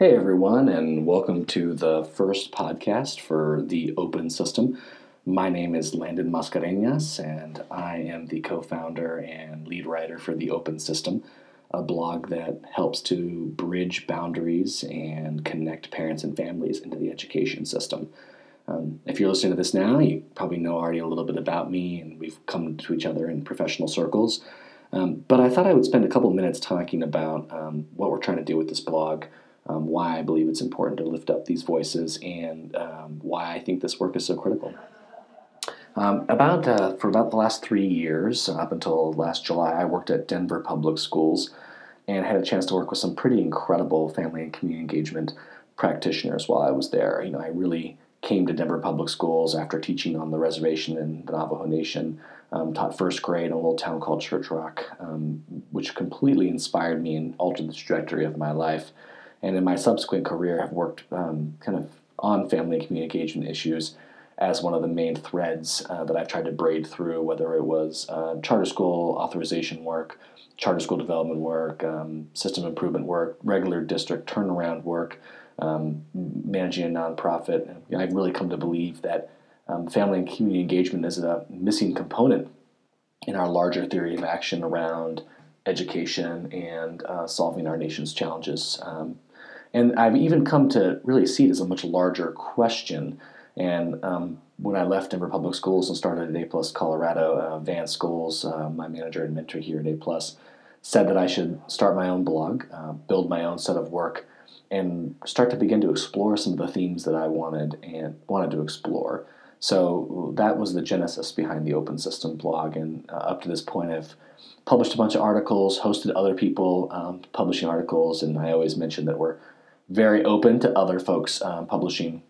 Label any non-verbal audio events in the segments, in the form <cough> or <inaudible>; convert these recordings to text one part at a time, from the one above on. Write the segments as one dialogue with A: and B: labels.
A: Hey everyone, and welcome to the first podcast for the Open System. My name is Landon Mascareñas, and I am the co founder and lead writer for the Open System, a blog that helps to bridge boundaries and connect parents and families into the education system. Um, if you're listening to this now, you probably know already a little bit about me, and we've come to each other in professional circles. Um, but I thought I would spend a couple minutes talking about um, what we're trying to do with this blog um, why I believe it's important to lift up these voices, and um, why I think this work is so critical. Um, about uh, for about the last three years, up until last July, I worked at Denver Public Schools and had a chance to work with some pretty incredible family and community engagement practitioners while I was there. You know, I really came to Denver Public Schools after teaching on the reservation in the Navajo Nation. Um, taught first grade in a little town called Church Rock, um, which completely inspired me and altered the trajectory of my life and in my subsequent career have worked um, kind of on family and community engagement issues as one of the main threads uh, that I've tried to braid through, whether it was uh, charter school authorization work, charter school development work, um, system improvement work, regular district turnaround work, um, managing a nonprofit. I've really come to believe that um, family and community engagement is a missing component in our larger theory of action around education and uh, solving our nation's challenges. And I've even come to really see it as a much larger question. And um, when I left Denver Public Schools and started at A Plus Colorado, uh, Van Schoales, uh, my manager and mentor here at A Plus, said that I should start my own blog, uh, build my own set of work, and start to begin to explore some of the themes that I wanted and wanted to explore. So that was the genesis behind the Open System blog, and uh, up to this point, I've published a bunch of articles, hosted other people um, publishing articles, and I always mention that we're very open to other folks um, publishing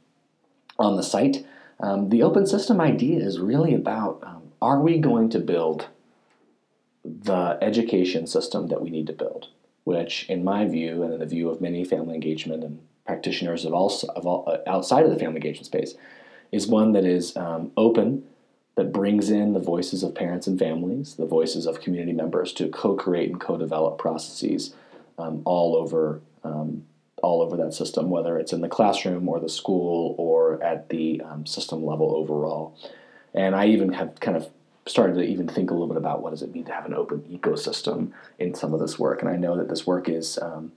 A: on the site. Um, the open system idea is really about um, are we going to build the education system that we need to build, which, in my view, and in the view of many family engagement and practitioners of all, of all uh, outside of the family engagement space, is one that is um, open, that brings in the voices of parents and families, the voices of community members to co create and co develop processes um, all over um, all over that system, whether it's in the classroom or the school or at the um, system level overall. And I even have kind of started to even think a little bit about what does it mean to have an open ecosystem in some of this work. And I know that this work is um,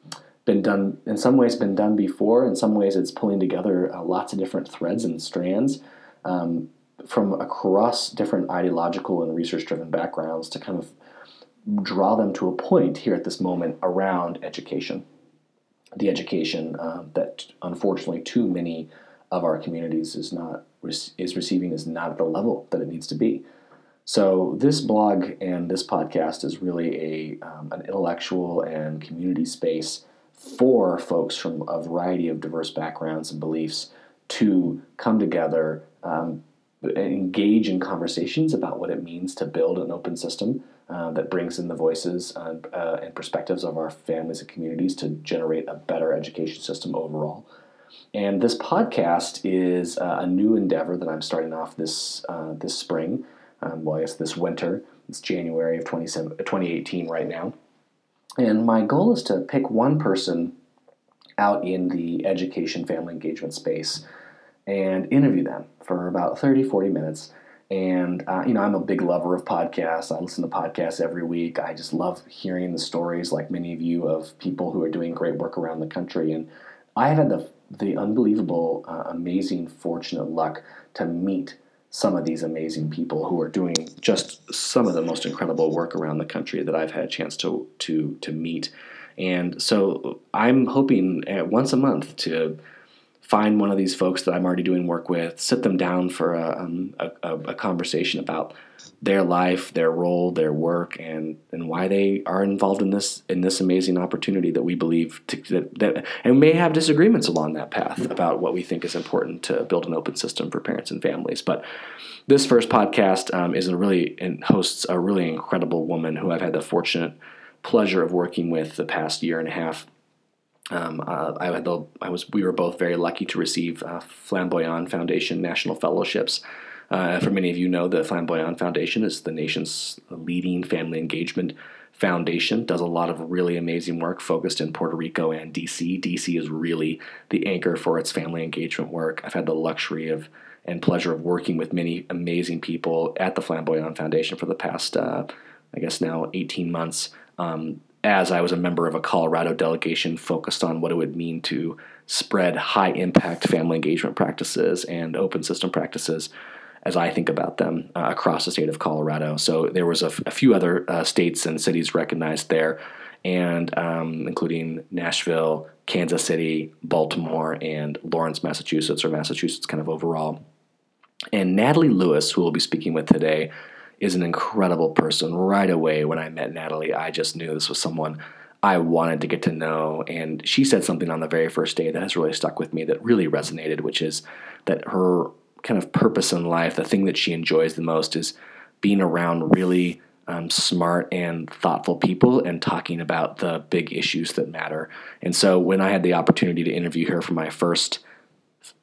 A: been done in some ways been done before. In some ways, it's pulling together uh, lots of different threads and strands um, from across different ideological and research-driven backgrounds to kind of draw them to a point here at this moment around education the education uh, that unfortunately too many of our communities is not is receiving is not at the level that it needs to be. So this blog and this podcast is really a um, an intellectual and community space for folks from a variety of diverse backgrounds and beliefs to come together, um, engage in conversations about what it means to build an open system uh, that brings in the voices and, uh, and perspectives of our families and communities to generate a better education system overall. And this podcast is uh, a new endeavor that I'm starting off this uh, this spring. Um, well, I guess this winter. It's January of 2018 right now. And my goal is to pick one person out in the education family engagement space and interview them for about 30, 40 minutes and, uh, you know, I'm a big lover of podcasts. I listen to podcasts every week. I just love hearing the stories, like many of you, of people who are doing great work around the country. And I have had the, the unbelievable, uh, amazing, fortunate luck to meet some of these amazing people who are doing just some of the most incredible work around the country that I've had a chance to, to, to meet. And so I'm hoping once a month to find one of these folks that I'm already doing work with, sit them down for a, um, a, a, conversation about their life, their role, their work, and and why they are involved in this in this amazing opportunity that we believe to, that, that and may have disagreements along that path about what we think is important to build an open system for parents and families. But this first podcast um, is a really and hosts a really incredible woman who I've had the fortunate pleasure of working with the past year and a half um, uh, I, had the, I was we were both very lucky to receive uh, Flamboyant Foundation national fellowships. Uh, for many of you know, the Flamboyant Foundation is the nation's leading family engagement Foundation does a lot of really amazing work focused in Puerto Rico and DC. DC is really the anchor for its family engagement work. I've had the luxury of and pleasure of working with many amazing people at the Flamboyant Foundation for the past, uh, I guess now 18 months. Um, as I was a member of a Colorado delegation focused on what it would mean to spread high impact family engagement practices and open system practices as I think about them uh, across the state of Colorado. So there was a, f- a few other uh, states and cities recognized there, and um, including Nashville, Kansas City, Baltimore, and Lawrence, Massachusetts, or Massachusetts kind of overall. And Natalie Lewis, who we'll be speaking with today, is an incredible person. Right away, when I met Natalie, I just knew this was someone I wanted to get to know. And she said something on the very first day that has really stuck with me that really resonated, which is that her kind of purpose in life, the thing that she enjoys the most, is being around really um, smart and thoughtful people and talking about the big issues that matter. And so when I had the opportunity to interview her for my first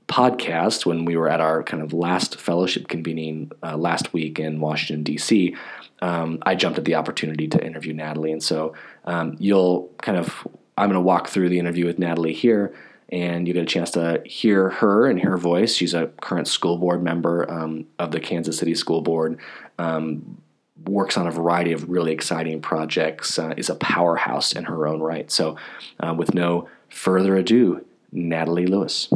A: podcast when we were at our kind of last fellowship convening uh, last week in Washington, D.C., um, I jumped at the opportunity to interview Natalie. And so um, you'll kind of, I'm going to walk through the interview with Natalie here, and you get a chance to hear her and hear her voice. She's a current school board member um, of the Kansas City School Board. Um, works on a variety of really exciting projects, uh, is a powerhouse in her own right. So, uh, with no further ado, Natalie Lewis.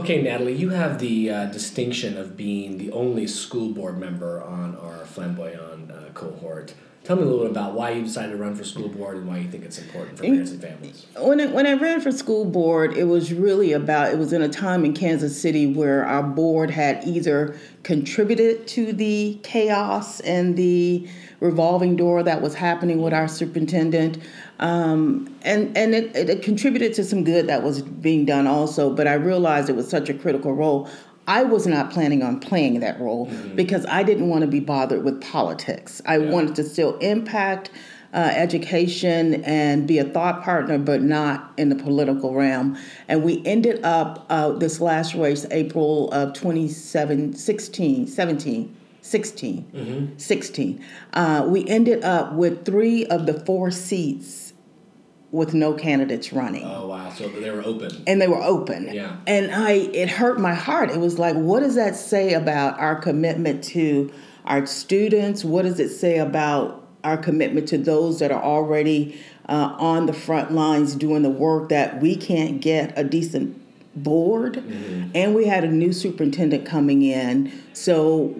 A: Okay, Natalie, you have the uh, distinction of being the only school board member on our flamboyant uh, cohort. Tell me a little bit about why you decided to run for school board and why you think it's important for parents and families.
B: When I, when I ran for school board, it was really about, it was in a time in Kansas City where our board had either contributed to the chaos and the revolving door that was happening with our superintendent. Um, and and it, it contributed to some good that was being done also, but I realized it was such a critical role. I was not planning on playing that role mm-hmm. because I didn't want to be bothered with politics. I yeah. wanted to still impact uh, education and be a thought partner, but not in the political realm. And we ended up uh, this last race, April of 2016, 17. 16. Mm-hmm. 16. Uh, we ended up with three of the four seats with no candidates running.
A: Oh wow! So they were open.
B: And they were open.
A: Yeah.
B: And I, it hurt my heart. It was like, what does that say about our commitment to our students? What does it say about our commitment to those that are already uh, on the front lines doing the work that we can't get a decent board? Mm-hmm. And we had a new superintendent coming in, so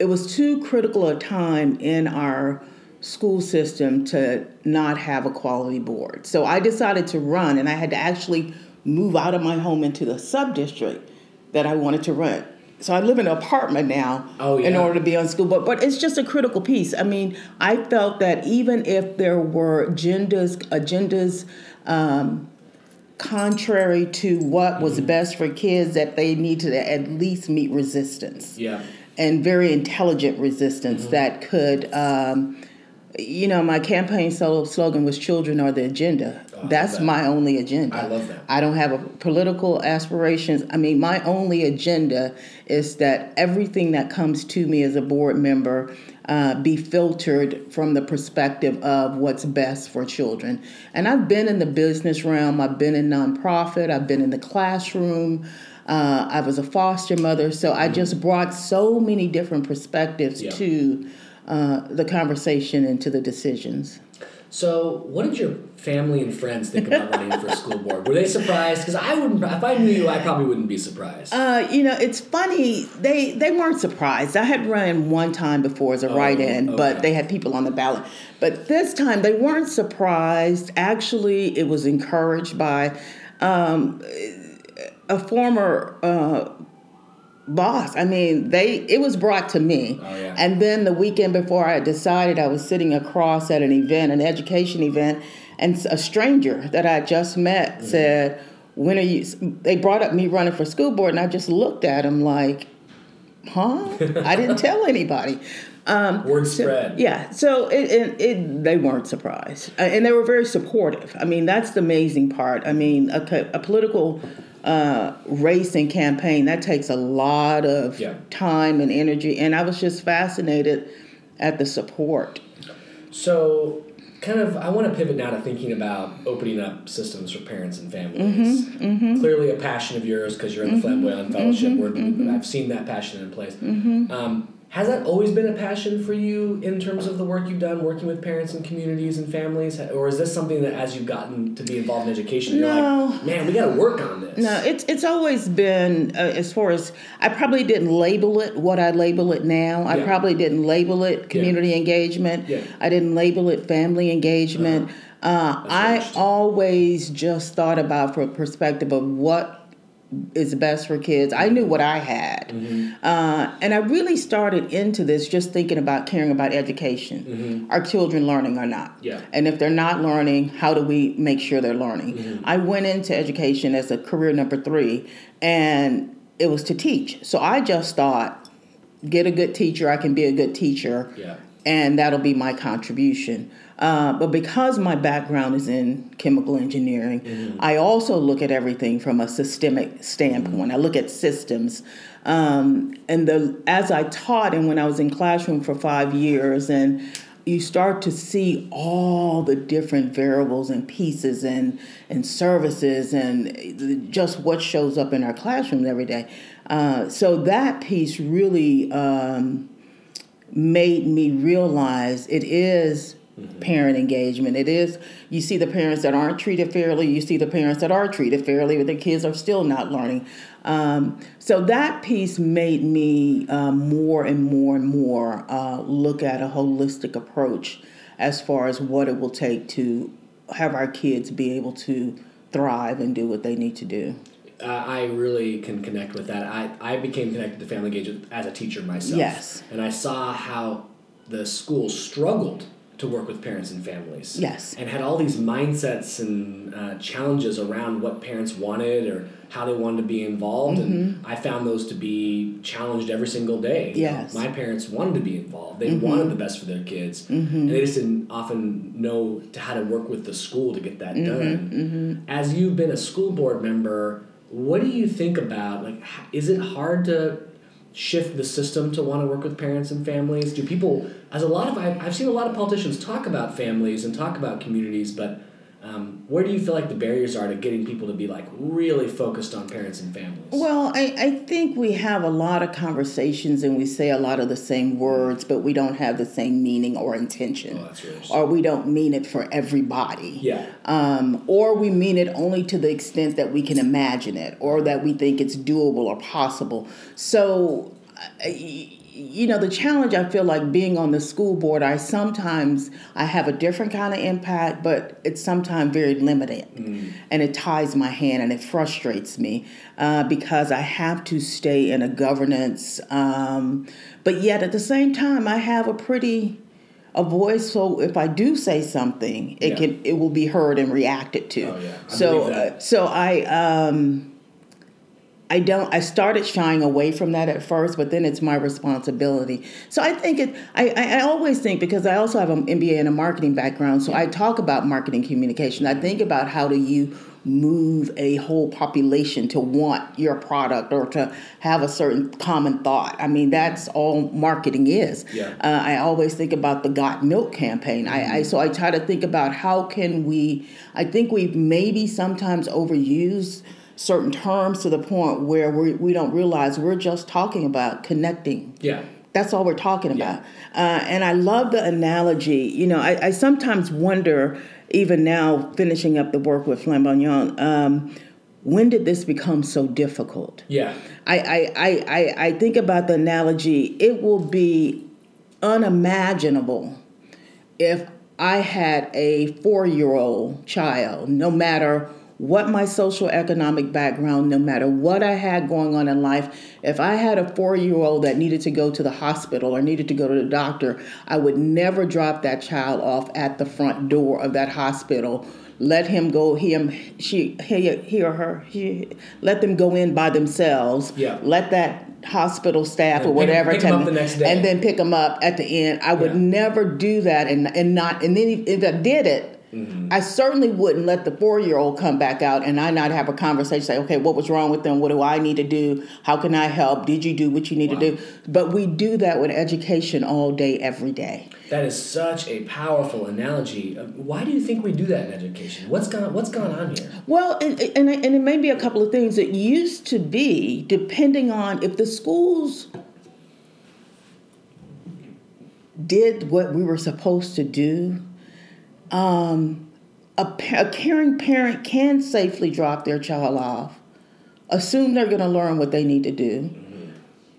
B: it was too critical a time in our school system to not have a quality board. So I decided to run, and I had to actually move out of my home into the sub district that I wanted to run. So I live in an apartment now
A: oh, yeah.
B: in order to be on school board. But it's just a critical piece. I mean, I felt that even if there were agendas, agendas um, contrary to what was mm-hmm. best for kids, that they need to at least meet resistance.
A: Yeah.
B: And very intelligent resistance mm-hmm. that could um, you know, my campaign slogan was "Children are the agenda." Oh, That's that. my only agenda.
A: I love that. I
B: don't have a political aspirations. I mean, my only agenda is that everything that comes to me as a board member uh, be filtered from the perspective of what's best for children. And I've been in the business realm. I've been in nonprofit. I've been in the classroom. Uh, I was a foster mother, so I mm-hmm. just brought so many different perspectives yeah. to uh, the conversation and to the decisions.
A: So, what did your family and friends think about running for school board? Were they surprised? Because I wouldn't. If I knew you, I probably wouldn't be surprised.
B: Uh, you know, it's funny. They they weren't surprised. I had run one time before as a oh, write-in, okay. but they had people on the ballot. But this time, they weren't surprised. Actually, it was encouraged by um, a former. Uh, boss. I mean, they it was brought to me.
A: Oh, yeah.
B: And then the weekend before I decided I was sitting across at an event, an education event, and a stranger that I just met mm-hmm. said, "When are you?" They brought up me running for school board, and I just looked at him like, "Huh?" I didn't <laughs> tell anybody.
A: Um, Word so, spread.
B: Yeah, so it, it, it, they weren't surprised, and they were very supportive. I mean, that's the amazing part. I mean, a, a political uh, race and campaign, that takes a lot of
A: Yeah.
B: time and energy. And I was just fascinated at the support.
A: So, kind of, I want to pivot now to thinking about opening up systems for parents and families.
B: Mm-hmm,
A: Clearly, a passion of yours because you're in the Flamboyant Fellowship. Where I've seen that passion in place.
B: Mm-hmm.
A: Um, has that always been a passion for you in terms of the work you've done working with parents and communities and families, or is this something that as you've gotten to be involved in education, you're
B: No.
A: like, man, we got to work on this?
B: No, it's it's always been uh, as far as I probably didn't label it what I label it now. I
A: Yeah.
B: probably didn't label it community engagement.
A: Yeah.
B: I didn't label it family engagement. uh I always just thought about from a perspective of what is best for kids. I knew what I had,
A: Mm-hmm.
B: uh, and I really started into this just thinking about caring about education. Are children learning or not?
A: Mm-hmm. Yeah.
B: And if they're not learning, how do we make sure they're learning? I went into education as a career number three, and it was to teach. So I just thought, get a good teacher, I can be a good teacher,
A: Yeah.
B: and that'll be my contribution. Uh, but because my background is in chemical engineering, I also look at everything from a systemic standpoint. I look at systems. Um, and the as I taught and when I was in classroom for five years and you start to see all the different variables and pieces and and services and just what shows up in our classrooms every day. Uh, so that piece really um, made me realize it is parent engagement. It is you see the parents that aren't treated fairly. You see the parents that are treated fairly, but the kids are still not learning. Um, so that piece made me uh, more and more and more uh, look at a holistic approach as far as what it will take to have our kids be able to thrive and do what they need to do.
A: Uh, I really can connect with that. I, I became connected to family engagement as a teacher myself.
B: Yes.
A: And I saw how the school struggled to work with parents and families.
B: Yes.
A: And had all these mindsets and uh, challenges around what parents wanted or how they wanted to be involved. And I found those to be challenged every single day. You know,
B: Mm-hmm. Yes. Mm-hmm.
A: my parents wanted to be involved. They wanted the best for their kids. And they just didn't often know to how to work with the school to get that
B: Mm-hmm.
A: done. As you've been a school board member, what do you think about like is it hard to shift the system to want to work with parents and families? Do people as a lot of I've, seen a lot of politicians talk about families and talk about communities but um, where do you feel like the barriers are to getting people to be like really focused on parents and families
B: Well, I, I think we have a lot of conversations and we say a lot of the same words, but we don't have the same meaning or intention.
A: Oh, that's.
B: Or we don't mean it for everybody.
A: yeah
B: Um, or we mean it only to the extent that we can imagine it or that we think it's doable or possible. So, I- you know, the challenge I feel like being on the school board, I sometimes I have a different kind of impact, but it's sometimes very limited, and it ties my hand and it frustrates me uh, because I have to stay in a governance, um, but yet at the same time I have a pretty a voice so if i do say something it
A: Yeah.
B: can it will be heard and reacted to
A: Oh, yeah.
B: So uh, so i um i don't i started shying away from that at first but then it's my responsibility so i think it i i, always think because i also have an mba and a marketing background so i talk about marketing communication i think about how do you move a whole population to want your product or to have a certain common thought. I mean, that's all marketing is.
A: Yeah.
B: Uh, I always think about the Got Milk campaign. I, I so I try to think about how can we. I think we've maybe sometimes overused certain terms to the point where we we don't realize we're just talking about connecting.
A: yeah
B: That's all we're talking
A: Yeah.
B: about. Uh, and I love the analogy. You know, I, I sometimes wonder, even now finishing up the work with Flamboyant, um, when did this become so difficult?
A: yeah
B: I, I, I, I, I think about the analogy, it will be unimaginable if I had a four year old child, no matter what my social economic background, no matter what I had going on in life, if I had a four year old that needed to go to the hospital or needed to go to the doctor, I would never drop that child off at the front door of that hospital. Let him go, him, um, she, he, he or her, he, let them go in by themselves.
A: Yeah.
B: Let that hospital staff
A: And
B: or
A: pick-
B: whatever
A: pick
B: tell
A: up the next day.
B: and then pick them up at the end. I would
A: Yeah.
B: never do that, and and not and then if I did it, I certainly wouldn't let the four year old come back out and I not have a conversation, say, okay, what was wrong with them? What do I need to do? How can I help? Did you do what you need
C: Wow.
B: to do? But we do that with education all day, every day.
C: That is such a powerful analogy. Uh, Why do you think we do that in education? What's gone What's gone on here?
B: Well, and, and, and it may be a couple of things. It used to be, depending on if the schools did what we were supposed to do, um, a, a caring parent can safely drop their child off, assume they're going to learn what they need to do,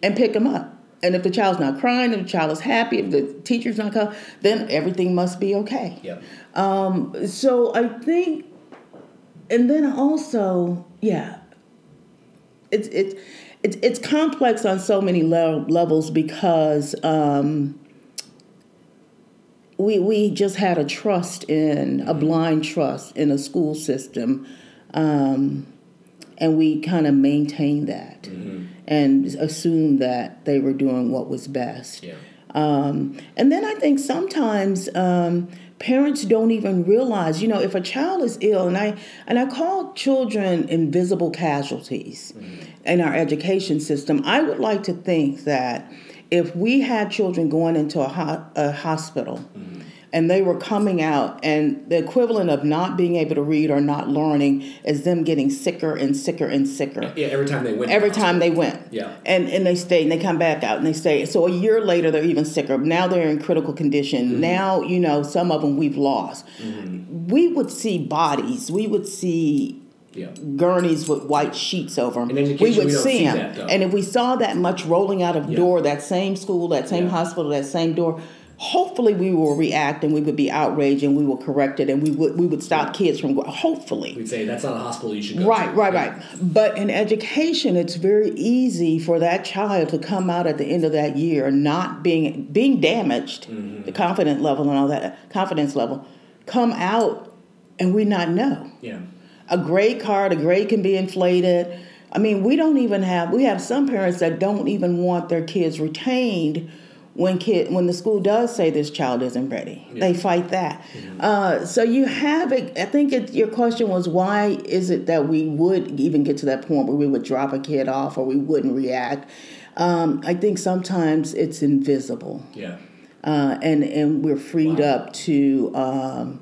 B: and pick them up. And if the child's not crying, if the child is happy, if the teacher's not coming, then everything must be okay.
C: Yep.
B: Um, so I think, and then also, yeah, it's it's it's it's complex on so many le- levels because um, we we just had a trust in a blind trust in a school system, um, and we kind of maintained that and assumed that they were doing what was best.
C: Yeah.
B: Um, and then I think sometimes um, parents don't even realize, you know, if a child is ill, and I and I call children invisible casualties in our education system. I would like to think that if we had children going into a, ho- a hospital. And they were coming out, and the equivalent of not being able to read or not learning is them getting sicker and sicker and sicker
C: Yeah. Every time they went.
B: every time they went.
C: Yeah.
B: And and they stayed and they come back out and they stay. So a year later they're even sicker. Now they're in critical condition.
C: Mm-hmm.
B: Now, you know, some of them we've lost. We would see bodies. We would see
C: Yeah.
B: gurneys with white sheets over them. We would
C: we
B: see
C: see
B: them.
C: that,
B: and if we saw that much rolling out of
C: Yeah.
B: door, that same school, that same
C: Yeah.
B: hospital, that same door, hopefully we will react and we would be outraged and we will correct it and we would we would stop kids from going. Hopefully.
C: We'd say that's not a hospital you should go.
B: Right,
C: to.
B: right,
C: Yeah.
B: right. But in education, it's very easy for that child to come out at the end of that year not being being damaged,
C: Mm-hmm.
B: the confidence level and all that confidence level, come out and we not know.
C: Yeah.
B: A grade card, a grade can be inflated. I mean, we don't even have we have some parents that don't even want their kids retained when kid when the school does say this child isn't ready. They fight that. Uh, so you have it. I think it, your question was why is it that we would even get to that point where we would drop a kid off or we wouldn't react. Um, I think sometimes it's invisible,
C: Yeah.
B: uh, and and we're freed
C: Wow.
B: up to um,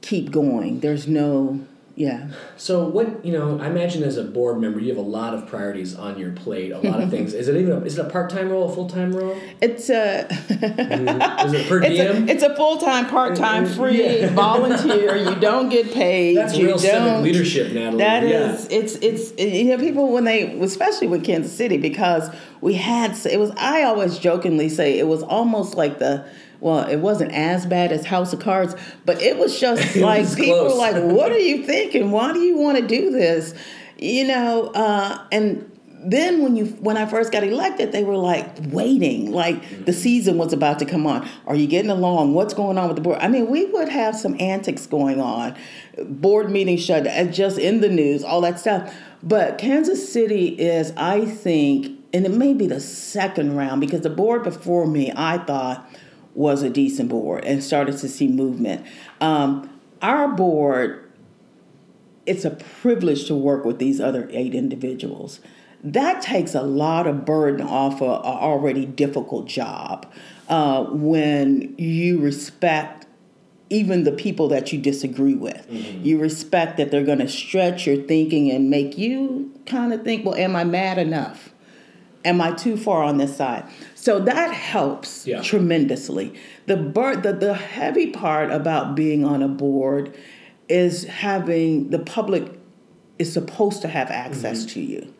B: keep going. There's no yeah.
C: So what you know, I imagine as a board member, you have a lot of priorities on your plate. A lot of <laughs> things. Is it even a, is it a part time role, a full time role?
B: It's a mm-hmm.
C: Is it per
B: it's
C: diem?
B: a, it's a full time, part time, mm-hmm. free,
C: Yeah. <laughs>
B: volunteer. You don't get paid.
C: That's
B: you
C: real civic leadership, Natalie.
B: That
C: yeah.
B: is, it's it's you know people when they especially with Kansas City because we had it was I always jokingly say it was almost like the well it wasn't as bad as House of Cards but it was just <laughs>
C: It
B: like
C: was
B: people were like what are you thinking why do you want to do this you know uh, and then when you when I first got elected, they were like waiting, like the season was about to come on. Are you getting along? What's going on with the board? I mean, we would have some antics going on, board meetings shut, and just in the news, all that stuff. But Kansas City is, I think, and it may be the second round because the board before me, I thought was a decent board and started to see movement. Um, our board it's a privilege to work with these other eight individuals. That takes a lot of burden off of a already difficult job uh, when you respect even the people that you disagree with. You respect that they're going to stretch your thinking and make you kind of think, well, am I mad enough? Am I too far on this side? So that helps
C: Yeah.
B: tremendously. The, bur- the the heavy part about being on a board is having the public is supposed to have access mm-hmm. to you.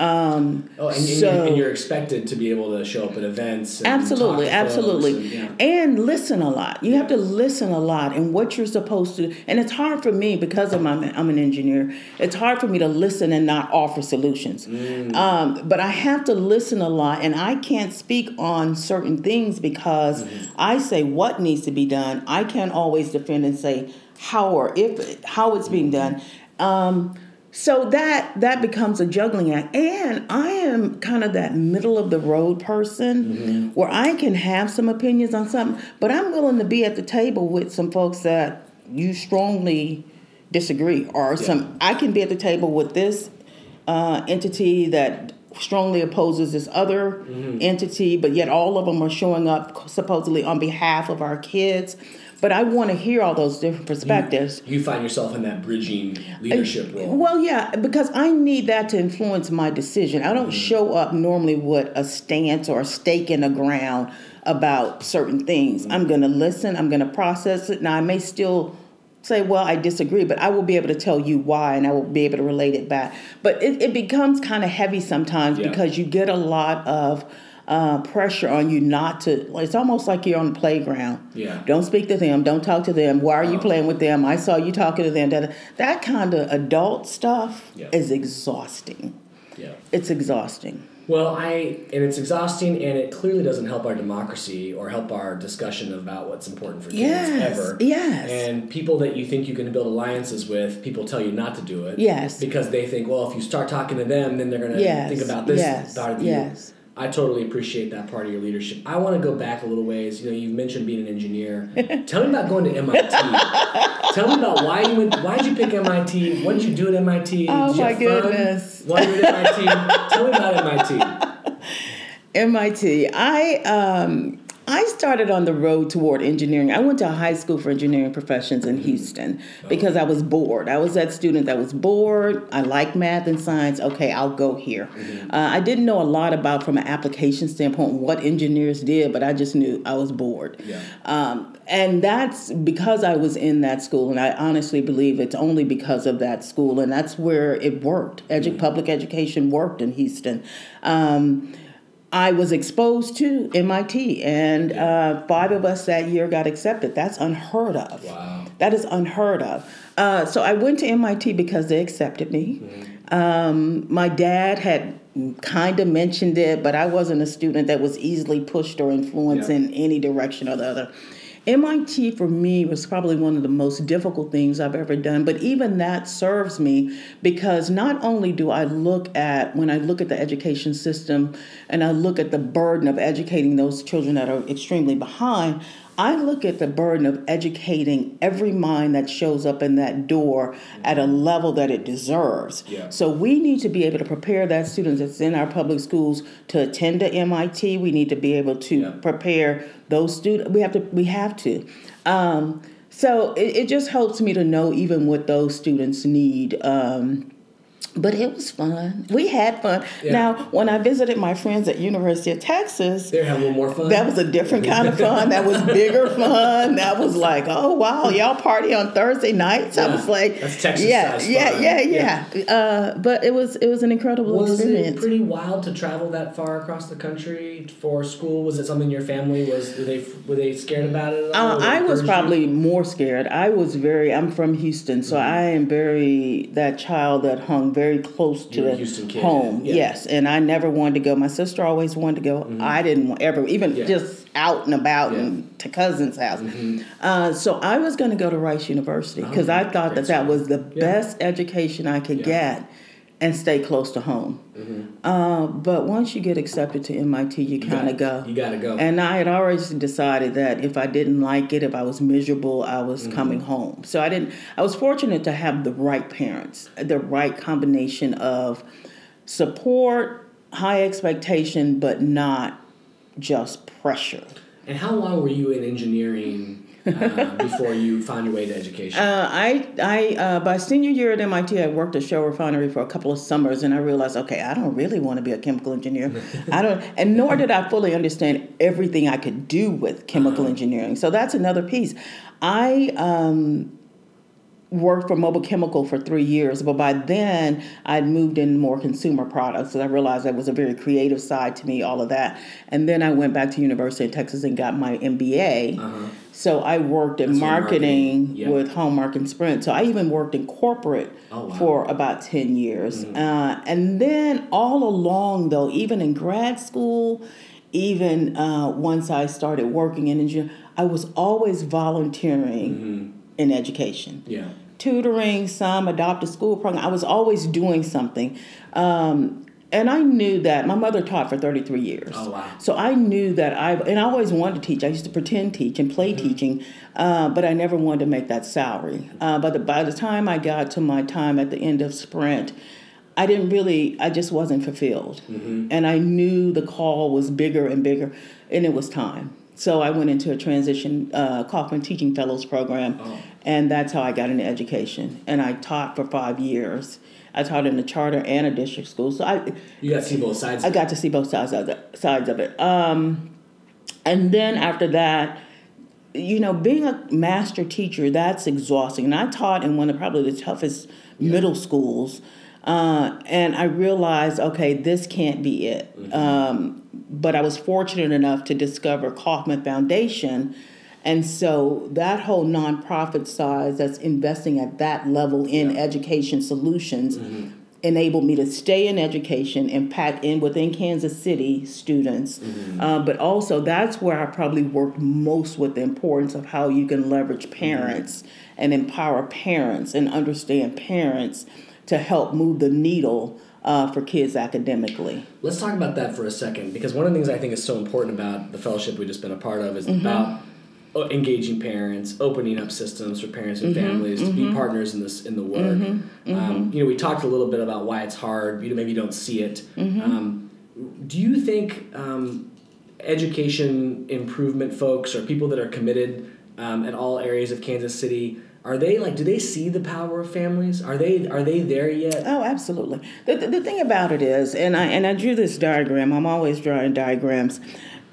B: Um,
C: Oh, and, and,
B: so
C: you're, and you're expected to be able to show up at events. And
B: absolutely, absolutely,
C: and-
B: and,
C: yeah.
B: listen a lot. You have to listen a lot, and what you're supposed to. And it's hard for me because of my, I'm an engineer. It's hard for me to listen and not offer solutions.
C: Mm.
B: Um, but I have to listen a lot, and I can't speak on certain things because
C: Mm-hmm.
B: I say what needs to be done. I can't always defend and say how or if how it's being done. Um, so that that becomes a juggling act, and I am kind of that middle of the road person where I can have some opinions on something, but I'm willing to be at the table with some folks that you strongly disagree, or some I can be at the table with this uh, entity that strongly opposes this other entity, but yet all of them are showing up supposedly on behalf of our kids. But I want to hear all those different perspectives.
A: You find yourself in that bridging leadership role.
B: Well, yeah, because I need that to influence my decision. I don't
A: Mm-hmm.
B: show up normally with a stance or a stake in the ground about certain things.
A: Mm-hmm.
B: I'm going to listen, I'm going to process it. Now, I may still say, well, I disagree, but I will be able to tell you why and I will be able to relate it back. But it, it becomes kind of heavy sometimes
A: Yeah.
B: because you get a lot of uh, pressure on you not to, it's almost like you're on the playground.
A: Yeah.
B: Don't speak to them. Don't talk to them. Why are you
A: Oh.
B: playing with them? I saw you talking to them. That, that kind of adult stuff
A: Yeah.
B: is exhausting.
A: Yeah.
B: It's exhausting.
A: Well, I and it's exhausting, and it clearly doesn't help our democracy or help our discussion about what's important for kids
B: Yes,
A: ever.
B: yes.
A: And people that you think you can build alliances with, people tell you not to do it.
B: Yes.
A: Because they think, well, if you start talking to them, then they're going to
B: Yes,
A: think about this
B: yes,
A: part of you.
B: yes.
A: I totally appreciate that part of your leadership. I want to go back a little ways. You know, you've mentioned being an engineer. <laughs> Tell me about going to MIT. Tell me about why you went. Why did you pick MIT? What did you do at MIT?
B: Oh,
A: Did you
B: my goodness.
A: While you at MIT, <laughs> tell me about MIT.
B: MIT. I um, I started on the road toward engineering. I went to a high school for engineering professions in Houston because I was bored. I was that student that was bored. I like math and science. Okay, I'll go here. Uh, I didn't know a lot about from an application standpoint what engineers did, but I just knew I was bored.
A: Yeah.
B: Um, and that's because I was in that school, and I honestly believe it's only because of that school, and that's where it worked. Edu- Public education worked in Houston. Um, I was exposed to MIT, and uh, five of us that year got accepted. That's unheard of.
A: Wow.
B: That is unheard of. Uh, so I went to MIT because they accepted me. Um, my dad had kind of mentioned it, but I wasn't a student that was easily pushed or influenced
A: Yeah.
B: in any direction or the other. MIT for me was probably one of the most difficult things I've ever done, but even that serves me because not only do I look at, when I look at the education system and I look at the burden of educating those children that are extremely behind, I look at the burden of educating every mind that shows up in that door at a level that it deserves.
A: Yeah.
B: So we need to be able to prepare that student that's in our public schools to attend to MIT. We need to be able to
A: Yeah.
B: prepare those students. We have to. We have to. Um, so it, it just helps me to know even what those students need. Um, but it was fun. We had fun.
A: Yeah.
B: Now, when I visited my friends at University of Texas,
A: They're having a little more fun.
B: that was a different kind of fun. That was bigger <laughs> fun. That was like, oh wow, y'all party on Thursday nights. I was like,
A: That's Texas
B: yeah, yeah,
A: fun.
B: yeah, yeah, Uh, but it was it was an incredible
A: Was it
B: experience.
A: pretty wild to travel that far across the country for school? Was it something your family was? Were they were they scared about it? At all?
B: Uh, I was
A: you?
B: probably more scared. I was very. I'm from Houston, so I am very that child that hung very close to
A: You're a
B: the
A: Houston kid,
B: home.
A: yeah.
B: Yes, and I never wanted to go. My sister always wanted to go. I didn't want, ever, even
A: Yeah.
B: just out and about and to cousins' house. Uh, so I was going to go to Rice University because
A: Oh,
B: I thought that that was the best education I could get. And stay close to home.
A: Mm-hmm.
B: Uh, but once you get accepted to MIT, you,
A: You
B: kind of go.
A: You gotta go.
B: And I had already decided that if I didn't like it, if I was miserable, I was
A: Mm-hmm.
B: coming home. So I didn't. I was fortunate to have the right parents, the right combination of support, high expectation, but not just pressure.
A: and how long were you in engineering uh, before you found your way to education?
B: Uh, I, I, uh, by senior year at MIT, I worked at Shell Refinery for a couple of summers, and I realized, okay, I don't really want to be a chemical engineer. <laughs> I don't, and nor did I fully understand everything I could do with chemical engineering. So that's another piece. I um, worked for Mobil Chemical for three years, but by then I'd moved in more consumer products. So I realized that was a very creative side to me, all of that. And then I went back to University of Texas and got my MBA.
A: Uh-huh.
B: So I worked in
A: That's
B: marketing,
A: marketing, yeah.
B: with Hallmark and Sprint. So I even worked in corporate
A: Oh, wow. Mm-hmm.
B: for about 10 years. Uh, and then all along, though, even in grad school, even uh, once I started working in engineering, I was always volunteering
A: Mm-hmm.
B: In education
A: yeah.
B: tutoring, some adopted school program. I was always doing something. Um, and I knew that my mother taught for 33 years.
A: Oh, wow.
B: So I knew that I, and I always wanted to teach. I used to pretend teach and play
A: Mm-hmm.
B: teaching, uh, but I never wanted to make that salary. Uh, but the, by the time I got to my time at the end of Sprint, I didn't really, I just wasn't fulfilled.
A: Mm-hmm.
B: And I knew the call was bigger and bigger, and it was time. So I went into a transition uh, Kauffman Teaching Fellows program,
A: Oh.
B: and that's how I got into education. And I taught for five years. I taught in a charter and a district school. So I,
A: You got to see both sides.
B: I got to see both sides of it. Sides of it. Um, and then after that, you know, being a master teacher, that's exhausting. And I taught in one of probably the toughest middle schools. Uh, and I realized, okay, this can't be it. Um, but I was fortunate enough to discover Kauffman Foundation. And so that whole nonprofit size that's investing at that level in education solutions enabled me to stay in education, and pack in within Kansas City students, uh, but also that's where I probably worked most with the importance of how you can leverage parents and empower parents and understand parents to help move the needle uh, for kids academically.
A: Let's talk about that for a second because one of the things I think is so important about the fellowship we've just been a part of is
B: Mm-hmm.
A: about uh, engaging parents, opening up systems for parents and
B: Mm-hmm.
A: families to be partners in this in the work. Um, you know, we talked a little bit about why it's hard. You know, maybe you don't see it.
B: Mm-hmm.
A: Um, do you think um, education improvement folks or people that are committed um, in all areas of Kansas City? Are they like? Do they see the power of families? Are they are they there yet?
B: Oh, absolutely. The, the, the thing about it is, and I and I drew this diagram. I'm always drawing diagrams.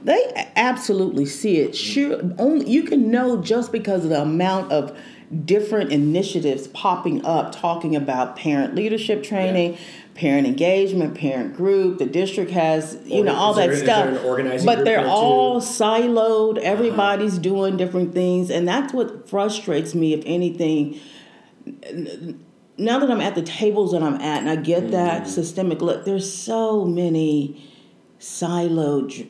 B: They absolutely see it. Sure, only you can know just because of the amount of different initiatives popping up talking about parent leadership training. Parent engagement, parent group. The district has, you know, all that
A: there-
B: stuff.
A: there an organizing
B: but they're
A: too?
B: all siloed. Uh-huh. Everybody's doing different things, and that's what frustrates me. If anything, now that I'm at the tables that I'm at, and I get mm-hmm. that systemic look, there's so many siloed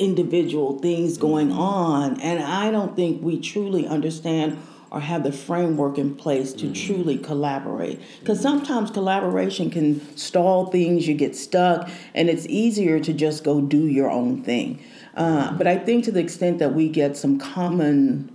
B: individual things mm-hmm. going on, and I don't think we truly understand or have the framework in place to truly collaborate. Because sometimes collaboration can stall things, you get stuck, and it's easier to just go do your own thing. Uh, but I think to the extent that we get some common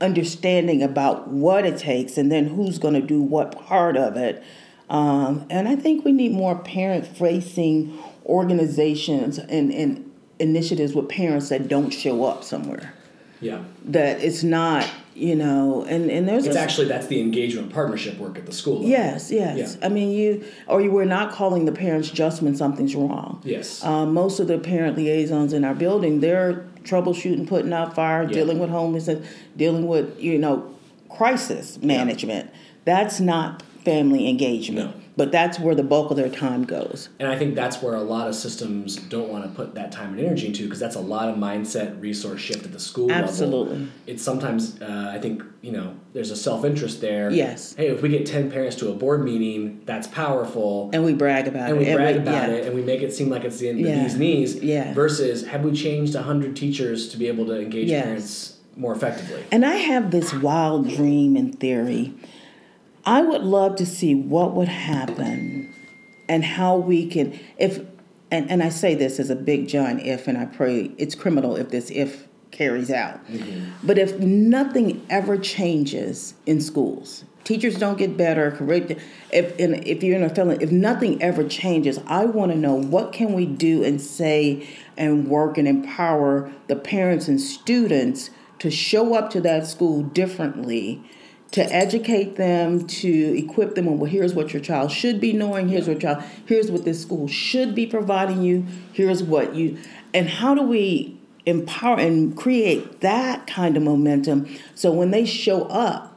B: understanding about what it takes and then who's going to do what part of it. Um, and I think we need more parent facing organizations and, and initiatives with parents that don't show up somewhere.
A: Yeah.
B: That it's not, you know, and, and there's
A: It's
B: a,
A: actually that's the engagement partnership work at the school. level.
B: Yes, yes.
A: Yeah.
B: I mean, you or you were not calling the parents just when something's wrong.
A: Yes.
B: Uh, most of the parent liaisons in our building, they're troubleshooting, putting out fire,
A: Yeah.
B: dealing with homelessness, dealing with you know crisis management. That's not family engagement.
A: No.
B: But that's where the bulk of their time goes.
A: And I think that's where a lot of systems don't want to put that time and energy into because that's a lot of mindset resource shift at the school level.
B: Absolutely.
A: It's sometimes uh, I think you know there's a self interest there.
B: Yes.
A: Hey, if we get ten parents to a board meeting, that's powerful.
B: And we brag about
A: and
B: it.
A: we brag
B: we-
A: about
B: yeah.
A: it, and we make it seem like it's the, the
B: Yeah.
A: bee's knees.
B: Yeah.
A: Versus, have we changed hundred teachers to be able to engage
B: Yes.
A: parents more effectively?
B: And I have this wild dream and theory. I would love to see what would happen and how we can if and, and I say this as a big giant if and I pray it's criminal if this if carries out. Mm-hmm. But if nothing ever changes in schools, teachers don't get better, correct if and if you're in a felon, if nothing ever changes, I want to know what can we do and say and work and empower the parents and students to show up to that school differently to educate them, to equip them on well, here's what your child should be knowing, here's what child, here's what this school should be providing you, here's what you, and how do we empower and create that kind of momentum so when they show up,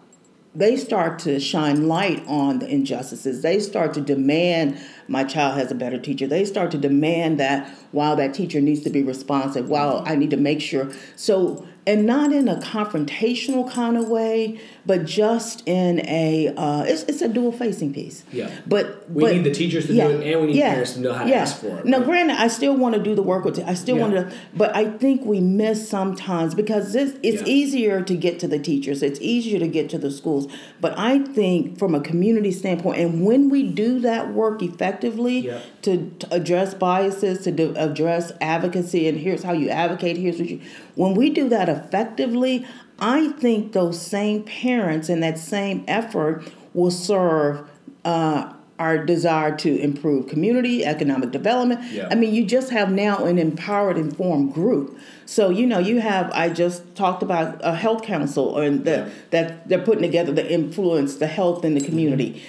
B: they start to shine light on the injustices. They start to demand my child has a better teacher. They start to demand that while that teacher needs to be responsive, while I need to make sure. So, and not in a confrontational kind of way, but just in a uh, it's, it's a dual facing piece.
A: Yeah.
B: But
A: We
B: but-
A: need the teachers to do it, and we need parents to know how to ask for it,
B: Now,
A: right?
B: granted, I still want to do the work with. I still
A: Yeah.
B: want to, but I think we miss sometimes because this, it's
A: Yeah.
B: easier to get to the teachers. It's easier to get to the schools. But I think from a community standpoint, and when we do that work effectively
A: Yeah.
B: to, to address biases, to do, address advocacy, and here's how you advocate. Here's what you. When we do that effectively, I think those same parents and that same effort will serve. Uh, our desire to improve community, economic development.
A: Yeah.
B: I mean, you just have now an empowered, informed group. So you know, you have. I just talked about a health council, and the,
A: Yeah.
B: that they're putting together the influence, the health in the community.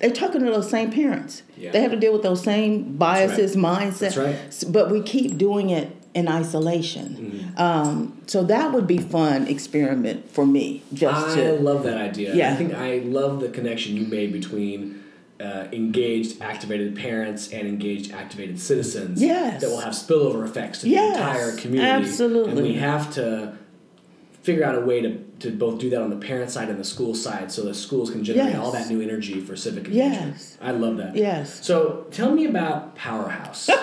B: They're talking to those same parents.
A: Yeah.
B: They have to deal with those same biases, mindsets.
A: That's right.
B: But we keep doing it in isolation.
A: Mm-hmm.
B: Um, so that would be fun experiment for me. Just
A: I
B: to
A: love that idea.
B: Yeah.
A: I think I love the connection you made between uh, engaged, activated parents and engaged, activated citizens.
B: Yes.
A: That will have spillover effects to
B: Yes,
A: the entire community.
B: absolutely.
A: And we have to figure out a way to, to both do that on the parent side and the school side so the schools can generate
B: Yes.
A: all that new energy for civic engagement.
B: Yes.
A: I love that.
B: Yes.
A: So tell me about Powerhouse. <laughs>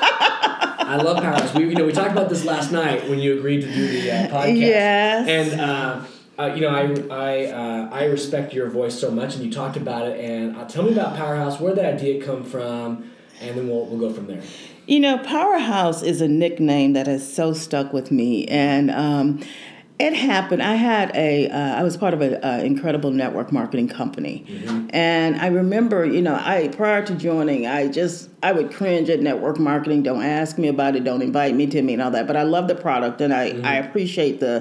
A: I love Powerhouse. We you know we talked about this last night when you agreed to do the uh, podcast.
B: Yes.
A: And uh, uh, you know I I uh, I respect your voice so much, and you talked about it. And uh, tell me about Powerhouse. Where did that idea come from? And then we'll we'll go from there.
B: You know, Powerhouse is a nickname that has so stuck with me, and um, it happened. I had a, uh, I was part of an uh, incredible network marketing company, and I remember, you know, I prior to joining, I just I would cringe at network marketing. Don't ask me about it. Don't invite me to me and all that. But I love the product, and I I appreciate the.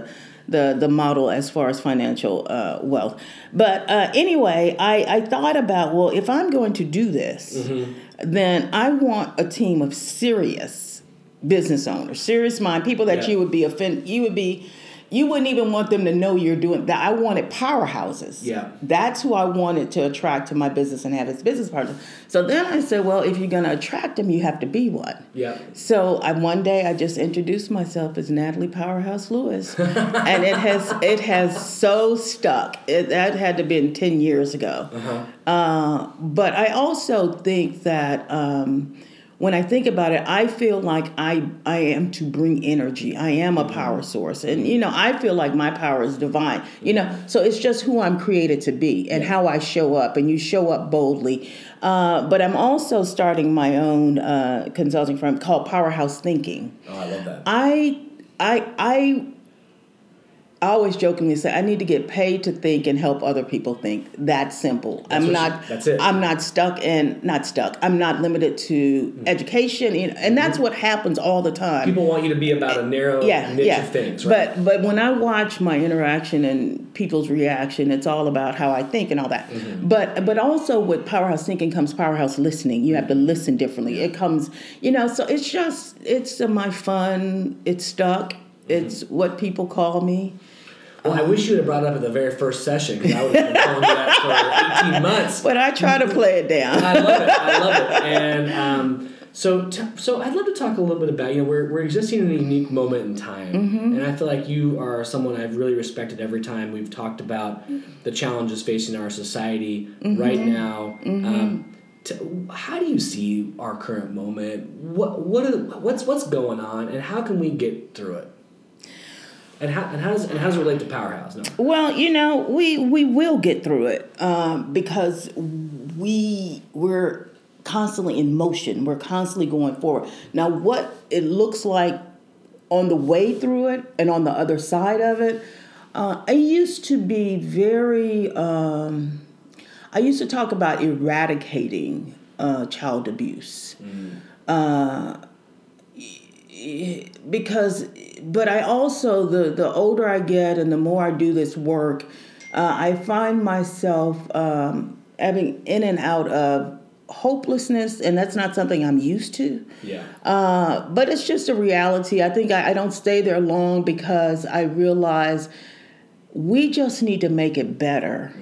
B: The, the model as far as financial uh, wealth. But uh, anyway, I, I thought about, well, if I'm going to do this, then I want a team of serious business owners, serious mind, people that
A: Yeah.
B: you would be offend, you would be, you wouldn't even want them to know you're doing that. I wanted powerhouses.
A: Yeah.
B: That's who I wanted to attract to my business and have as business partners. So then I said, well, if you're going to attract them, you have to be one.
A: Yeah.
B: So I, one day I just introduced myself as Natalie Powerhouse Lewis, <laughs> and it has it has so stuck. It, that had to have been ten years ago. Uh, but I also think that um, when I think about it, I feel like I I am to bring energy. I am a power source, and you know I feel like my power is divine. You know, so it's just who I'm created to be and how I show up, and you show up boldly. Uh, but I'm also starting my own uh, consulting firm called Powerhouse Thinking.
A: Oh, I love that.
B: I I I I always jokingly say I need to get paid to think and help other people think. That simple. I'm not.
A: you- that's it.
B: I'm not stuck and not stuck. I'm not limited to education, you know, and that's what happens all the time.
A: People want you to be about a narrow
B: yeah,
A: niche
B: yeah.
A: of things, right?
B: But but when I watch my interaction and people's reaction, it's all about how I think and all that.
A: Mm-hmm.
B: But but also with powerhouse thinking comes powerhouse listening. You have to listen differently. It comes, you know. So it's just it's my fun. It's stuck.
A: Mm-hmm.
B: It's what people call me.
A: Well, I wish you have brought it up at the very first session because I would have been calling you that for 18 months.
B: But I try to play it down.
A: I love it. I love it. And um, so, t- so I'd love to talk a little bit about you know we're, we're existing in a unique moment in time,
B: Mm-hmm.
A: and I feel like you are someone I've really respected every time we've talked about the challenges facing our society
B: Mm-hmm.
A: right now. Um, t- how do you see our current moment? What what are, what's what's going on, and how can we get through it? And how, and how does and how does it relate to Powerhouse? No.
B: Well, you know, we we will get through it um, because we we're constantly in motion. We're constantly going forward. Now, what it looks like on the way through it and on the other side of it, uh, I used to be very. Um, I used to talk about eradicating uh, child abuse. Uh, because but i also the the older i get and the more i do this work uh, i find myself um, having in and out of hopelessness and that's not something i'm used to.
A: Yeah.
B: uh, but it's just a reality. I think I, I don't stay there long because i realize we just need to make it better.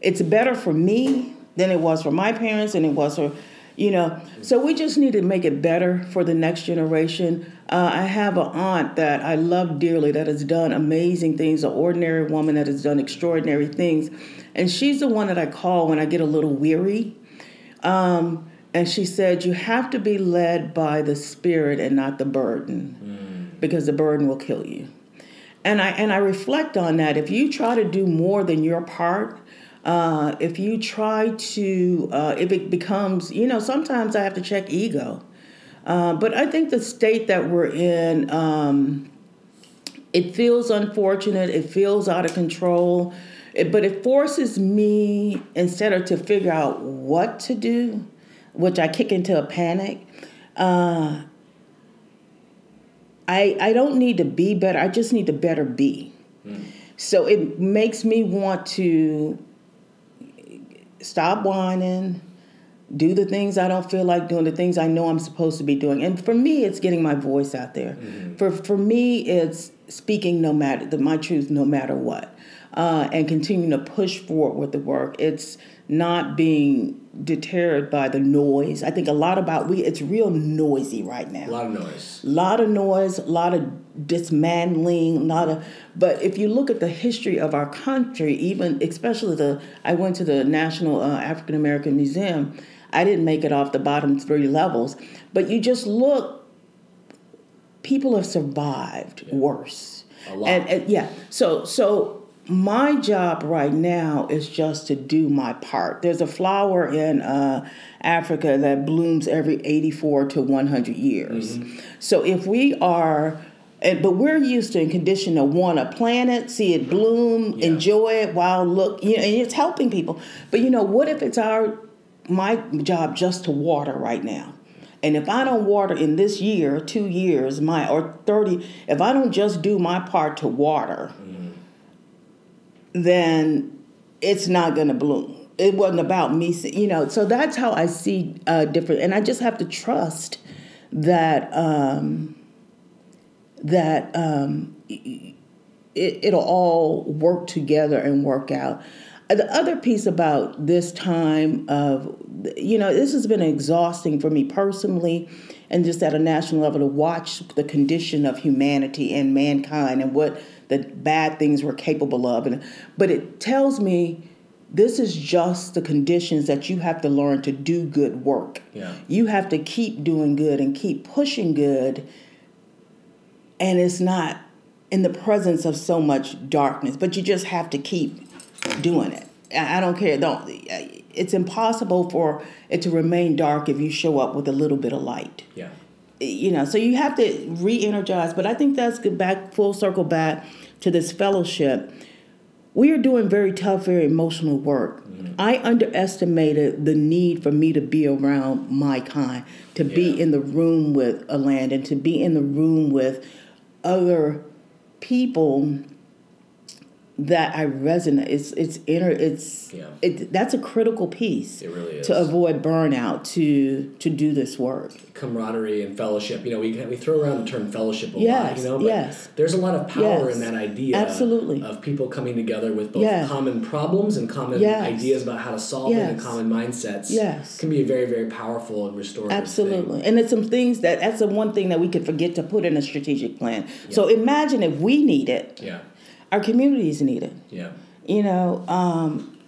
B: It's better for me than it was for my parents and it was for you know so we just need to make it better for the next generation Uh, I have an aunt that I love dearly that has done amazing things, an ordinary woman that has done extraordinary things. And she's the one that I call when I get a little weary. Um, and she said, You have to be led by the Spirit and not the burden, mm. because the burden will kill you. And I, and I reflect on that. If you try to do more than your part, uh, if you try to, uh, if it becomes, you know, sometimes I have to check ego. Uh, but I think the state that we're in, um, it feels unfortunate. It feels out of control. It, but it forces me instead of to figure out what to do, which I kick into a panic. Uh, I I don't need to be better. I just need to better be. Mm. So it makes me want to stop whining do the things I don't feel like doing, the things I know I'm supposed to be doing. And for me, it's getting my voice out there. Mm-hmm. For for me, it's speaking no matter the, my truth, no matter what, uh, and continuing to push forward with the work. It's not being deterred by the noise. I think a lot about we. It's real noisy right now.
A: A lot of noise.
B: A lot of noise. A lot of dismantling. A lot of. But if you look at the history of our country, even especially the, I went to the National uh, African American Museum I didn't make it off the bottom three levels. But you just look, people have survived yeah. worse.
A: A lot.
B: And, and yeah, so so my job right now is just to do my part. There's a flower in uh, Africa that blooms every 84 to 100 years. Mm-hmm. So if we are and, but we're used to and conditioned to want to plant it, see it bloom, yeah. enjoy it, while look, you know, and it's helping people. But you know, what if it's our my job just to water right now. And if I don't water in this year, two years, my or 30, if I don't just do my part to water, mm-hmm. then it's not going to bloom. It wasn't about me, you know. So that's how I see uh, different, and I just have to trust that um, that um, it, it'll all work together and work out the other piece about this time of you know this has been exhausting for me personally and just at a national level to watch the condition of humanity and mankind and what the bad things we're capable of and but it tells me this is just the conditions that you have to learn to do good work.
A: Yeah.
B: You have to keep doing good and keep pushing good and it's not in the presence of so much darkness, but you just have to keep doing it. I don't care. Don't. It's impossible for it to remain dark if you show up with a little bit of light.
A: Yeah.
B: You know, so you have to re-energize. But I think that's good back full circle back to this fellowship. We are doing very tough, very emotional work. Mm-hmm. I underestimated the need for me to be around my kind, to yeah. be in the room with a land, and to be in the room with other people that I resonate. It's it's inner. It's
A: yeah.
B: It, that's a critical piece.
A: It really is
B: to avoid burnout. To to do this work.
A: Camaraderie and fellowship. You know, we we throw around the term fellowship a
B: yes,
A: lot. You know, but
B: yes.
A: There's a lot of power
B: yes.
A: in that idea.
B: Absolutely.
A: Of people coming together with both
B: yes.
A: common problems and common ideas about how to solve them and common mindsets.
B: Yes.
A: Can be a very very powerful and restorative.
B: Absolutely.
A: Thing.
B: And it's some things that that's the one thing that we could forget to put in a strategic plan. Yeah. So imagine if we need it.
A: Yeah.
B: Our communities need it.
A: Yeah
B: you know, um,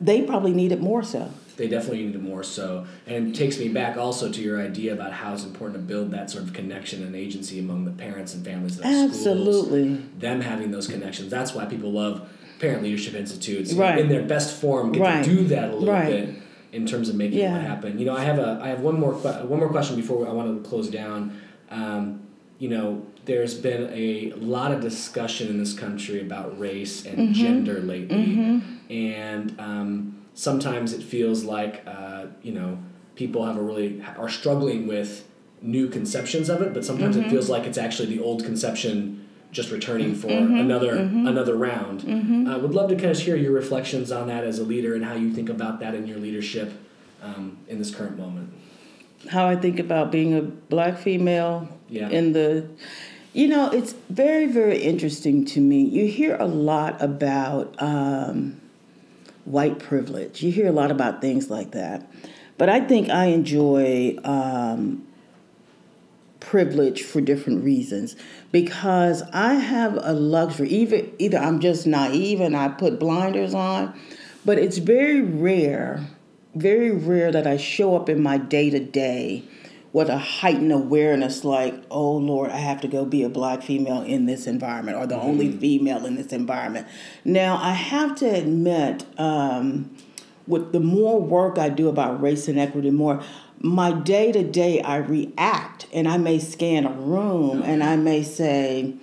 B: they probably need it more so.
A: They definitely need it more so. And it takes me back also to your idea about how it's important to build that sort of connection and agency among the parents and families of
B: Absolutely.
A: schools. Absolutely. Them having those connections. That's why people love parent leadership institutes.
B: Right.
A: In their best form, get
B: right.
A: to do that a little
B: right.
A: bit in terms of making
B: yeah.
A: it happen. You know, I have a I have one more one more question before I want to close down. Um, you know, there's been a lot of discussion in this country about race and
B: mm-hmm.
A: gender lately,
B: mm-hmm.
A: and um, sometimes it feels like uh, you know people have a really are struggling with new conceptions of it, but sometimes
B: mm-hmm.
A: it feels like it's actually the old conception just returning for
B: mm-hmm.
A: another
B: Mm-hmm.
A: another round.
B: Mm-hmm.
A: I uh, would love to kind of hear your reflections on that as a leader and how you think about that in your leadership um, in this current moment.
B: How I think about being a black female
A: yeah.
B: in the you know, it's very, very interesting to me. You hear a lot about um, white privilege, you hear a lot about things like that. But I think I enjoy um, privilege for different reasons because I have a luxury. Either either I'm just naive and I put blinders on, but it's very rare, very rare that I show up in my day to day with a heightened awareness like, oh Lord, I have to go be a black female in this environment or the mm-hmm. only female in this environment. Now, I have to admit, um, with the more work I do about race and equity, more my day to day, I react and I may scan a room and I may say,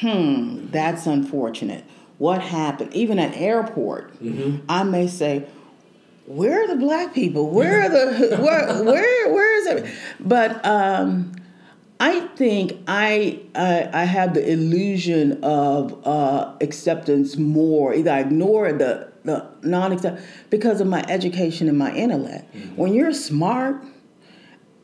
B: hmm, that's unfortunate. What happened? Even at airport, mm-hmm. I may say, where are the black people? Where are the where where where is it? But um, I think I, I, I have the illusion of uh, acceptance more. Either I ignore the the non accept because of my education and my intellect. Mm-hmm. When you're smart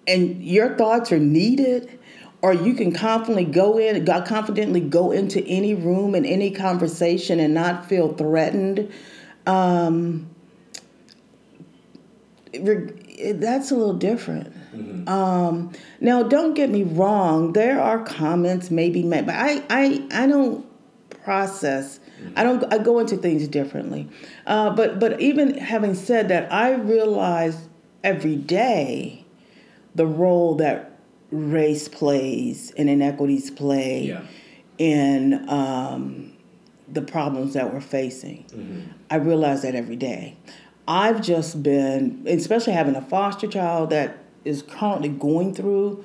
B: and your thoughts are needed, or you can confidently go in, got confidently go into any room and any conversation and not feel threatened. Um, that's a little different. Mm-hmm. Um, now, don't get me wrong. There are comments maybe made, but I, I, I don't process. Mm-hmm. I don't. I go into things differently. Uh, but but even having said that, I realize every day the role that race plays and inequities play yeah. in um, the problems that we're facing. Mm-hmm. I realize that every day. I've just been, especially having a foster child that is currently going through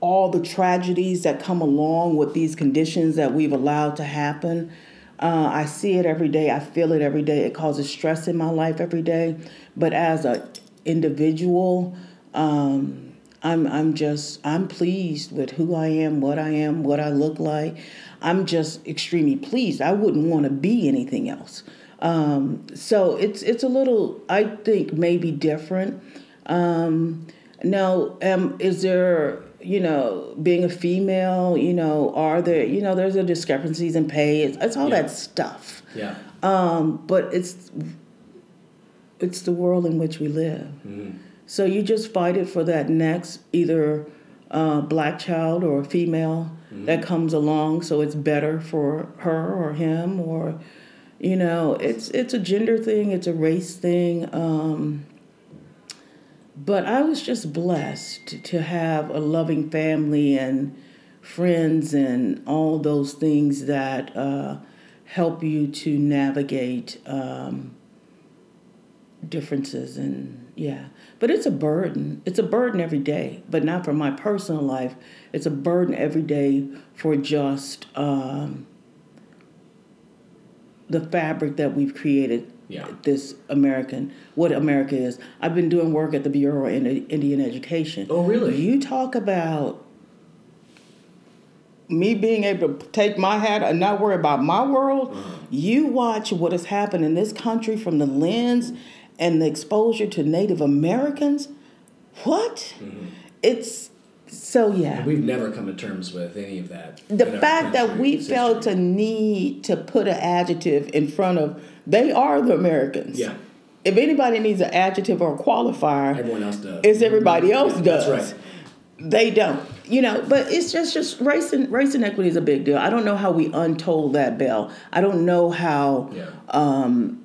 B: all the tragedies that come along with these conditions that we've allowed to happen. Uh, I see it every day. I feel it every day. It causes stress in my life every day. But as an individual, um, I'm I'm just I'm pleased with who I am, what I am, what I look like. I'm just extremely pleased. I wouldn't want to be anything else. Um, so it's it's a little, I think, maybe different. Um, now, um, is there, you know, being a female, you know, are there, you know, there's a discrepancies in pay. It's, it's all yeah. that stuff.
C: Yeah.
B: Um, but it's it's the world in which we live. Mm-hmm. So you just fight it for that next either uh, black child or female mm-hmm. that comes along, so it's better for her or him or you know, it's it's a gender thing, it's a race thing. Um, but I was just blessed to have a loving family and friends and all those things that uh, help you to navigate um, differences and yeah but it's a burden it's a burden every day but not for my personal life it's a burden every day for just um, the fabric that we've created
C: yeah.
B: this American, what America is. I've been doing work at the Bureau of Indian Education.
C: Oh, really?
B: You talk about me being able to take my hat and not worry about my world. Uh-huh. You watch what has happened in this country from the lens and the exposure to Native Americans. What? Mm-hmm. It's so yeah.
C: We've never come to terms with any of that.
B: The fact that we felt a need to put an adjective in front of they are the Americans.
C: Yeah.
B: If anybody needs an adjective or a qualifier,
C: everyone else does.
B: It's everybody else
C: yeah,
B: does.
C: That's right.
B: They don't. You know, but it's just just race and race and equity is a big deal. I don't know how we untold that bell. I don't know how
C: yeah.
B: um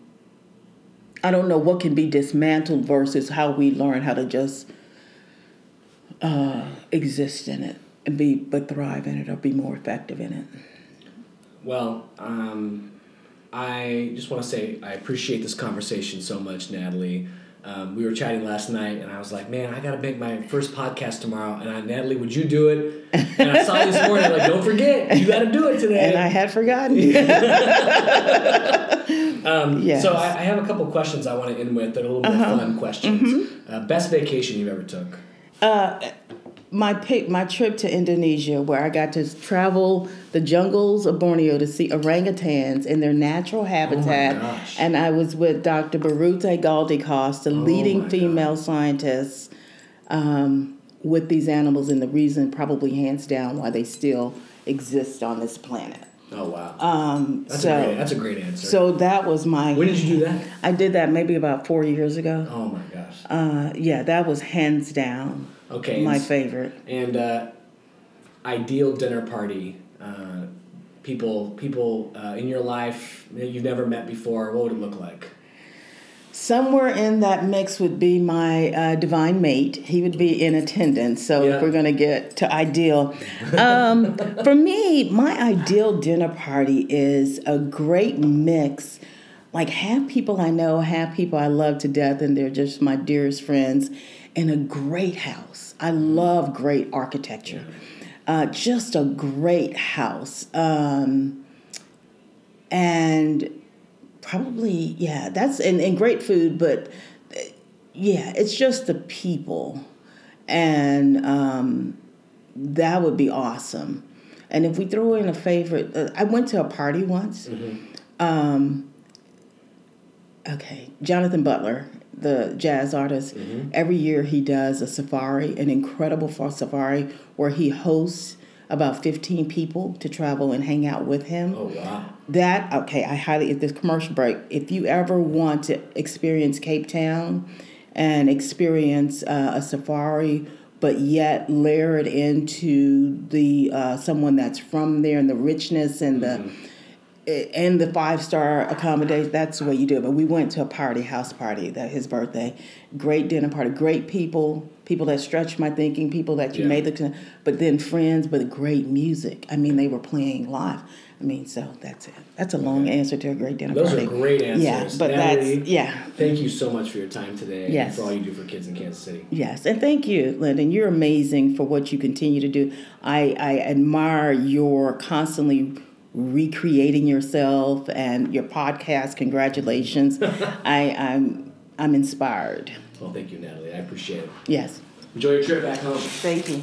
B: I don't know what can be dismantled versus how we learn how to just uh, exist in it and be but thrive in it or be more effective in it.
C: Well, um, I just want to say I appreciate this conversation so much, Natalie. Um, we were chatting last night, and I was like, "Man, I got to make my first podcast tomorrow." And I, Natalie, would you do it? And I saw you this morning, like, "Don't forget, you got to do it today."
B: And I had forgotten. <laughs>
C: um, yes. So I, I, have a couple questions I want to end with. They're a little uh-huh. more fun questions. Mm-hmm. Uh, best vacation you've ever took?
B: Uh, my pick, my trip to Indonesia, where I got to travel the jungles of Borneo to see orangutans in their natural habitat,
C: oh
B: and I was with Dr. Biruté Galdikas, the oh leading female God. scientist um, with these animals, and the reason, probably hands down, why they still exist on this planet.
C: Oh wow.
B: Um,
C: that's
B: so
C: a great. That's a great answer.
B: so that was my.
C: when did you do that?
B: I did that maybe about four years ago.
C: Oh my gosh.
B: Uh, yeah, that was hands down
C: Okay.
B: my
C: and-
B: favorite.
C: And uh, ideal dinner party. Uh, people, people uh, in your life that you've never met before. What would it look like?
B: Somewhere in that mix would be my uh, divine mate. He would be in attendance. So
C: Yeah.
B: if we're going to get to ideal, um, <laughs> for me, my ideal dinner party is a great mix. Like half people I know, half people I love to death, and they're just my dearest friends. In a great house. I love great architecture. Uh, just a great house. Um, and probably yeah that's and, and great food but yeah it's just the people. And um, that would be awesome. And if we throw in a favorite uh, i went to a party once. Um, okay jonathan butler the jazz artist every year he does a safari an incredible safari where he hosts about 15 people to travel and hang out with him
C: Oh wow.
B: that okay i highly if this commercial break if you ever want to experience cape town and experience uh, a safari but yet layer it into the uh, someone that's from there and the richness and the and the five star accommodation that's the way you do it but we went to a party house party that his birthday great dinner party great people people that stretched my thinking people that you
C: Yeah.
B: made the but then friends but great music i mean they were playing live i mean so that's it that's a long answer to a great dinner party.
C: Those
B: party
C: are great answers.
B: yeah but
C: Natalie,
B: that's yeah
C: Thank you so much for your time today and
B: Yes.
C: for all you do for kids in Kansas City.
B: Yes, and thank you, Lyndon. You're amazing for what you continue to do. I, I admire your constantly recreating yourself and your podcast. Congratulations. <laughs> I, I'm I'm inspired.
C: Well, thank you, Natalie. I appreciate it.
B: Yes.
C: Enjoy your trip back home.
B: Thank you.